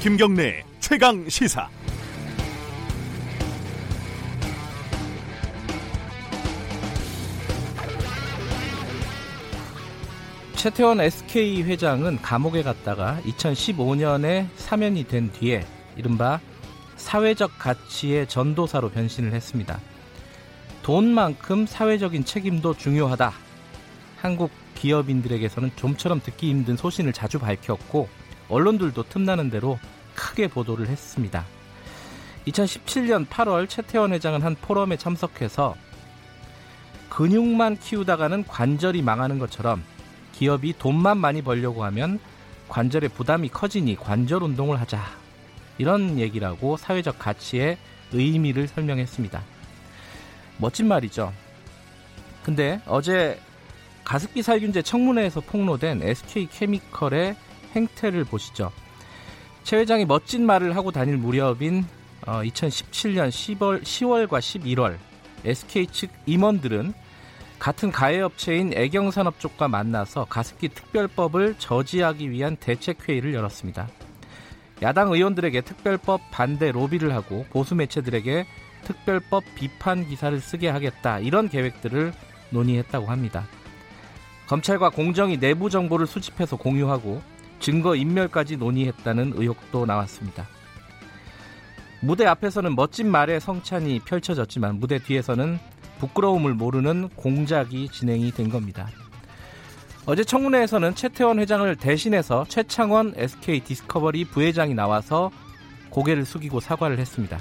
김경래 최강 시사. 최태원 SK 회장은 감옥에 갔다가 2015년에 사면이 된 뒤에 이른바 사회적 가치의 전도사로 변신을 했습니다. 돈만큼 사회적인 책임도 중요하다. 한국 기업인들에게서는 좀처럼 듣기 힘든 소신을 자주 밝혔고 언론들도 틈나는 대로 크게 보도를 했습니다. 2017년 8월 최태원 회장은 한 포럼에 참석해서 근육만 키우다가는 관절이 망하는 것처럼 기업이 돈만 많이 벌려고 하면 관절의 부담이 커지니 관절 운동을 하자. 이런 얘기라고 사회적 가치의 의미를 설명했습니다. 멋진 말이죠. 근데 어제 가습기 살균제 청문회에서 폭로된 SK케미컬의 행태를 보시죠. 최 회장이 멋진 말을 하고 다닐 무렵인 2017년 10월, 10월과 11월 SK 측 임원들은 같은 가해업체인 애경산업 쪽과 만나서 가습기 특별법을 저지하기 위한 대책회의를 열었습니다. 야당 의원들에게 특별법 반대 로비를 하고 보수 매체들에게 특별법 비판 기사를 쓰게 하겠다 이런 계획들을 논의했다고 합니다. 검찰과 공정이 내부 정보를 수집해서 공유하고 증거 인멸까지 논의했다는 의혹도 나왔습니다. 무대 앞에서는 멋진 말의 성찬이 펼쳐졌지만 무대 뒤에서는 부끄러움을 모르는 공작이 진행이 된 겁니다. 어제 청문회에서는 최태원 회장을 대신해서 최창원 SK 디스커버리 부회장이 나와서 고개를 숙이고 사과를 했습니다.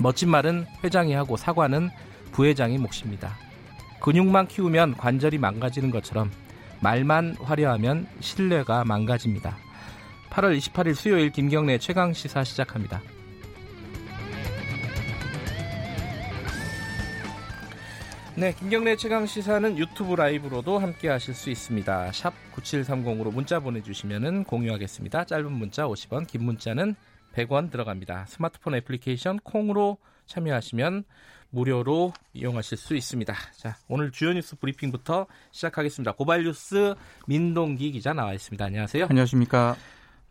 멋진 말은 회장이 하고 사과는 부회장의 몫입니다. 근육만 키우면 관절이 망가지는 것처럼 말만 화려하면 신뢰가 망가집니다. 8월 28일 수요일 김경래 최강 시사 시작합니다. 네, 김경래 최강 시사는 유튜브 라이브로도 함께 하실 수 있습니다. 샵 9730으로 문자 보내 주시면 공유하겠습니다. 짧은 문자 50원, 긴 문자는 100원 들어갑니다. 스마트폰 애플리케이션 콩으로 참여하시면 무료로 이용하실 수 있습니다. 자, 오늘 주요 뉴스 브리핑부터 시작하겠습니다. 고발뉴스 민동기 기자 나와 있습니다. 안녕하세요. 안녕하십니까.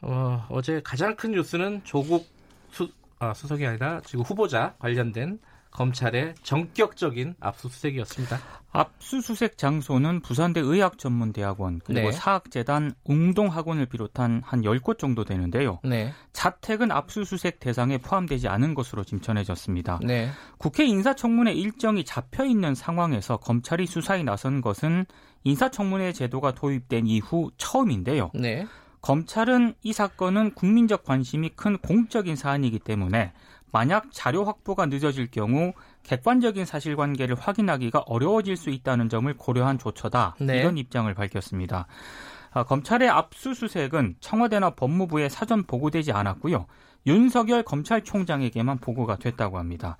어, 어제 가장 큰 뉴스는 조국 수, 아, 수석이 아니라 지금 후보자 관련된 검찰의 전격적인 압수수색이었습니다. 압수수색 장소는 부산대 의학전문대학원 그리고 네. 사학재단 웅동학원을 비롯한 한 10곳 정도 되는데요. 네. 자택은 압수수색 대상에 포함되지 않은 것으로 지금 전해졌습니다. 네. 국회 인사청문회 일정이 잡혀 있는 상황에서 검찰이 수사에 나선 것은 인사청문회 제도가 도입된 이후 처음인데요. 네. 검찰은 이 사건은 국민적 관심이 큰 공적인 사안이기 때문에 만약 자료 확보가 늦어질 경우 객관적인 사실관계를 확인하기가 어려워질 수 있다는 점을 고려한 조처다. 네. 이런 입장을 밝혔습니다. 아, 검찰의 압수수색은 청와대나 법무부에 사전 보고되지 않았고요. 윤석열 검찰총장에게만 보고가 됐다고 합니다.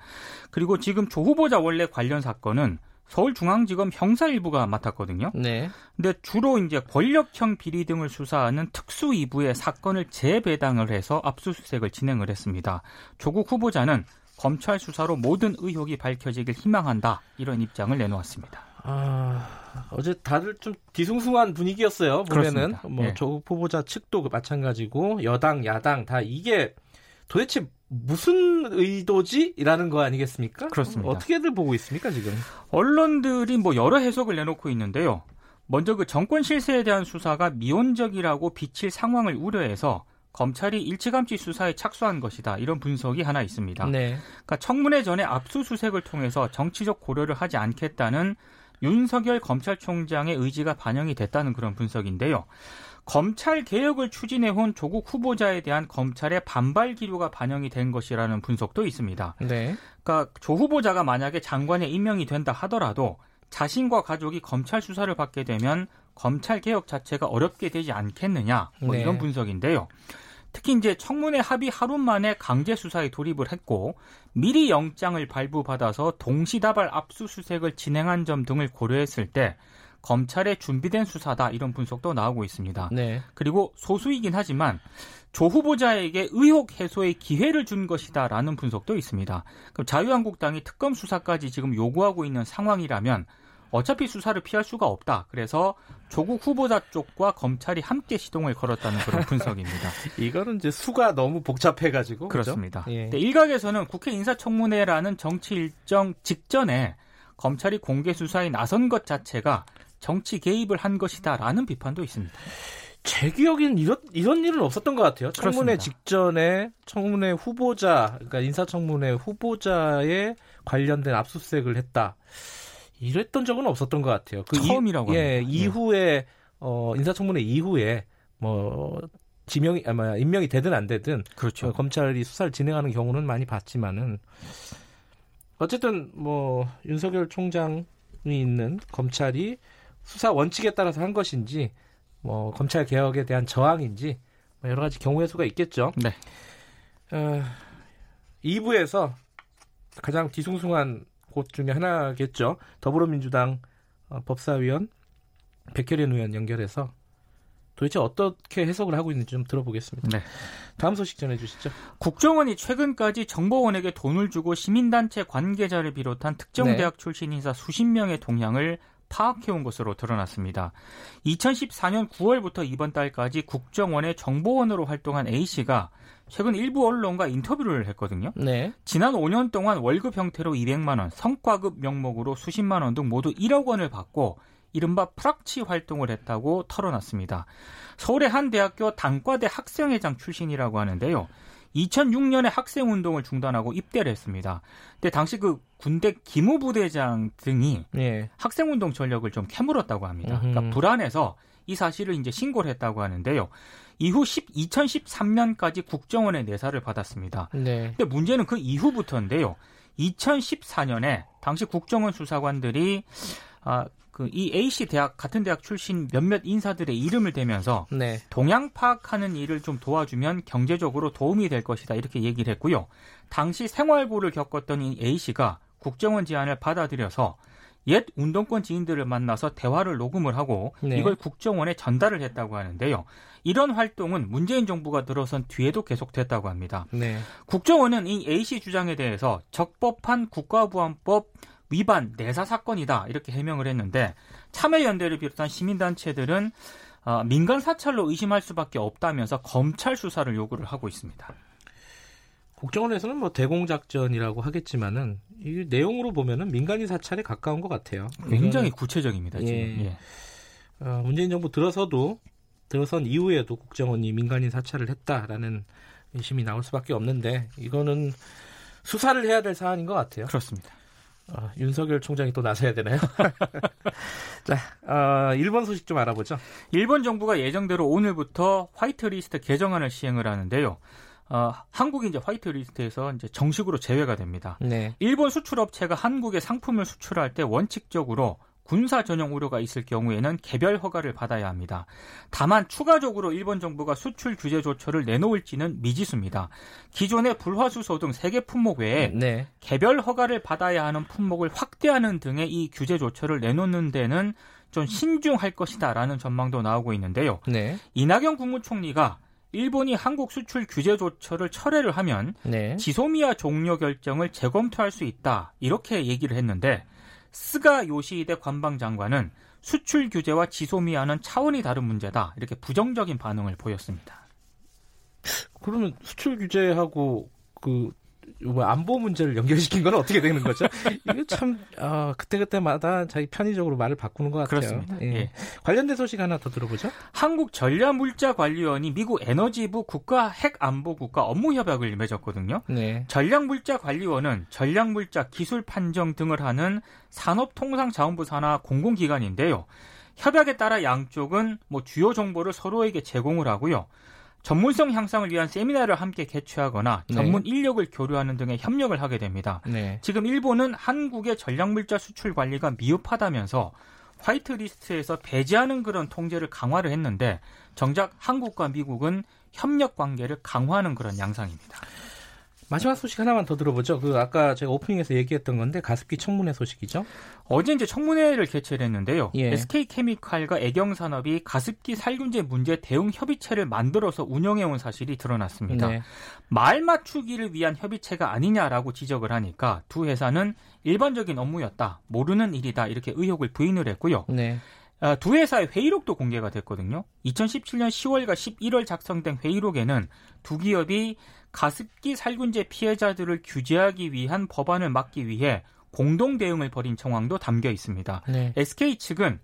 그리고 지금 조 후보자 원래 관련 사건은 서울중앙지검 형사일부가 맡았거든요. 네. 근데 주로 이제 권력형 비리 등을 수사하는 특수 2부의 사건을 재배당을 해서 압수수색을 진행을 했습니다. 조국 후보자는 검찰 수사로 모든 의혹이 밝혀지길 희망한다 이런 입장을 내놓았습니다. 아, 어제 다들 좀 뒤숭숭한 분위기였어요. 보면은 뭐 네. 조국 후보자 측도 마찬가지고 여당 야당 다 이게 도대체 무슨 의도지? 라는 거 아니겠습니까? 그렇습니다. 어떻게들 보고 있습니까, 지금? 언론들이 뭐 여러 해석을 내놓고 있는데요. 먼저 그 정권 실세에 대한 수사가 미온적이라고 비칠 상황을 우려해서 검찰이 일찌감치 수사에 착수한 것이다. 이런 분석이 하나 있습니다. 네. 그러니까 청문회 전에 압수수색을 통해서 정치적 고려를 하지 않겠다는 윤석열 검찰총장의 의지가 반영이 됐다는 그런 분석인데요. 검찰 개혁을 추진해온 조국 후보자에 대한 검찰의 반발 기류가 반영이 된 것이라는 분석도 있습니다. 네. 그러니까 조 후보자가 만약에 장관에 임명이 된다 하더라도 자신과 가족이 검찰 수사를 받게 되면 검찰 개혁 자체가 어렵게 되지 않겠느냐 뭐 네. 이런 분석인데요. 특히 이제 청문회 합의 하루 만에 강제 수사에 돌입을 했고 미리 영장을 발부받아서 동시다발 압수수색을 진행한 점 등을 고려했을 때 검찰의 준비된 수사다 이런 분석도 나오고 있습니다. 네. 그리고 소수이긴 하지만 조 후보자에게 의혹 해소의 기회를 준 것이다라는 분석도 있습니다. 그럼 자유한국당이 특검 수사까지 지금 요구하고 있는 상황이라면 어차피 수사를 피할 수가 없다. 그래서 조국 후보자 쪽과 검찰이 함께 시동을 걸었다는 그런 분석입니다. 이거는 이제 수가 너무 복잡해가지고 그렇습니다. 예. 일각에서는 국회 인사청문회라는 정치 일정 직전에 검찰이 공개 수사에 나선 것 자체가 정치 개입을 한 것이다라는 비판도 있습니다. 제 기억에는 이런 이런 일은 없었던 것 같아요. 청문회 그렇습니다. 직전에 청문회 후보자, 그러니까 인사청문회 후보자에 관련된 압수수색을 했다. 이랬던 적은 없었던 것 같아요. 그 처음이라고 이, 예, 이후에 어, 인사청문회 이후에 뭐 지명이 아마 임명이 되든 안 되든 그렇죠. 어, 검찰이 수사를 진행하는 경우는 많이 봤지만은 어쨌든 뭐 윤석열 총장이 있는 검찰이 수사 원칙에 따라서 한 것인지 뭐 검찰 개혁에 대한 저항인지 뭐 여러 가지 경우의 수가 있겠죠. 네. 어, 2부에서 가장 뒤숭숭한 곳 중에 하나겠죠. 더불어민주당 어, 법사위원 백혜련 의원 연결해서 도대체 어떻게 해석을 하고 있는지 좀 들어보겠습니다. 네. 다음 소식 전해주시죠. 국정원이 최근까지 정보원에게 돈을 주고 시민단체 관계자를 비롯한 특정 네. 대학 출신 인사 수십 명의 동향을 파악해온 것으로 드러났습니다. 2014년 9월부터 이번 달까지 국정원의 정보원으로 활동한 A씨가 최근 일부 언론과 인터뷰를 했거든요. 네. 지난 5년 동안 월급 형태로 200만 원, 성과급 명목으로 수십만 원 등 모두 1억 원을 받고 이른바 프락치 활동을 했다고 털어놨습니다. 서울의 한 대학교 단과대 학생회장 출신이라고 하는데요. 2006년에 학생 운동을 중단하고 입대를 했습니다. 근데 당시 그 군대 기무부대장 등이 예. 학생 운동 전력을 좀 캐물었다고 합니다. 그러니까 불안해서 이 사실을 이제 신고를 했다고 하는데요. 이후 10, 2013년까지 국정원의 내사를 받았습니다. 네. 근데 문제는 그 이후부터인데요. 2014년에 당시 국정원 수사관들이 아, 그 이 A씨 대학 같은 대학 출신 몇몇 인사들의 이름을 대면서 네. 동향 파악하는 일을 좀 도와주면 경제적으로 도움이 될 것이다 이렇게 얘기를 했고요. 당시 생활고를 겪었던 이 A씨가 국정원 제안을 받아들여서 옛 운동권 지인들을 만나서 대화를 녹음을 하고 네. 이걸 국정원에 전달을 했다고 하는데요. 이런 활동은 문재인 정부가 들어선 뒤에도 계속됐다고 합니다. 네. 국정원은 이 A씨 주장에 대해서 적법한 국가보안법 위반 내사 사건이다 이렇게 해명을 했는데 참여연대를 비롯한 시민단체들은 어, 민간 사찰로 의심할 수밖에 없다면서 검찰 수사를 요구를 하고 있습니다. 국정원에서는 뭐 대공작전이라고 하겠지만은 이 내용으로 보면은 민간인 사찰에 가까운 것 같아요. 굉장히 구체적입니다. 지금. 예. 예. 어, 문재인 정부 들어서도 들어선 이후에도 국정원이 민간인 사찰을 했다라는 의심이 나올 수밖에 없는데 이거는 수사를 해야 될 사안인 것 같아요. 그렇습니다. 어, 윤석열 총장이 또 나서야 되나요? 자, 어, 일본 소식 좀 알아보죠. 일본 정부가 예정대로 오늘부터 화이트리스트 개정안을 시행을 하는데요. 어, 한국이 이제 화이트리스트에서 이제 정식으로 제외가 됩니다. 네. 일본 수출업체가 한국에 상품을 수출할 때 원칙적으로 군사 전용 우려가 있을 경우에는 개별 허가를 받아야 합니다. 다만 추가적으로 일본 정부가 수출 규제 조처를 내놓을지는 미지수입니다. 기존의 불화수소 등 세 개 품목 외에 네. 개별 허가를 받아야 하는 품목을 확대하는 등의 이 규제 조처를 내놓는 데는 좀 신중할 것이다라는 전망도 나오고 있는데요. 네. 이낙연 국무총리가 일본이 한국 수출 규제 조처를 철회를 하면 네. 지소미아 종료 결정을 재검토할 수 있다 이렇게 얘기를 했는데 스가 요시히데 관방장관은 수출 규제와 지소미아는 차원이 다른 문제다. 이렇게 부정적인 반응을 보였습니다. 그러면 수출 규제하고 그뭐 안보 문제를 연결시킨 건 어떻게 되는 거죠? 이게 참 어, 그때그때마다 자기 편의적으로 말을 바꾸는 것 같아요. 그렇습니다. 예. 예. 관련된 소식 하나 더 들어보죠. 한국 전략물자관리원이 미국 에너지부 국가 핵안보국가 업무협약을 맺었거든요. 네. 전략물자관리원은 전략물자 기술 판정 등을 하는 산업통상자원부 산하 공공기관인데요. 협약에 따라 양쪽은 뭐 주요 정보를 서로에게 제공을 하고요. 전문성 향상을 위한 세미나를 함께 개최하거나 네. 전문 네. 인력을 교류하는 등의 협력을 하게 됩니다. 네. 지금 일본은 한국의 전략물자 수출 관리가 미흡하다면서 화이트리스트에서 배제하는 그런 통제를 강화를 했는데 정작 한국과 미국은 협력 관계를 강화하는 그런 양상입니다. 마지막 소식 하나만 더 들어보죠. 그 아까 제가 오프닝에서 얘기했던 건데 가습기 청문회 소식이죠. 어제 이제 청문회를 개최를 했는데요. 예. SK케미칼과 애경산업이 가습기 살균제 문제 대응 협의체를 만들어서 운영해 온 사실이 드러났습니다. 네. 말 맞추기를 위한 협의체가 아니냐라고 지적을 하니까 두 회사는 일반적인 업무였다. 모르는 일이다. 이렇게 의혹을 부인을 했고요. 네. 아, 두 회사의 회의록도 공개가 됐거든요. 2017년 10월과 11월 작성된 회의록에는 두 기업이 가습기 살균제 피해자들을 규제하기 위한 법안을 막기 위해 공동 대응을 벌인 정황도 담겨 있습니다. 네. SK 측은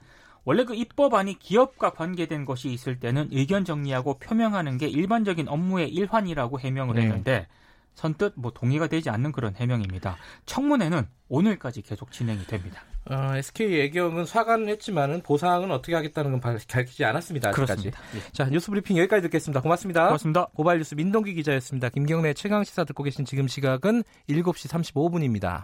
원래 그 입법안이 기업과 관계된 것이 있을 때는 의견 정리하고 표명하는 게 일반적인 업무의 일환이라고 해명을 네. 했는데 선뜻 뭐 동의가 되지 않는 그런 해명입니다. 청문회는 오늘까지 계속 진행이 됩니다. 어, SK 애경은 사과는 했지만은 보상은 어떻게 하겠다는 건 밝히지 않았습니다. 아직까지. 예. 자 뉴스 브리핑 여기까지 듣겠습니다. 고맙습니다. 고맙습니다. 고발 뉴스 민동기 기자였습니다. 김경래 최강 시사 듣고 계신 지금 시각은 7시 35분입니다.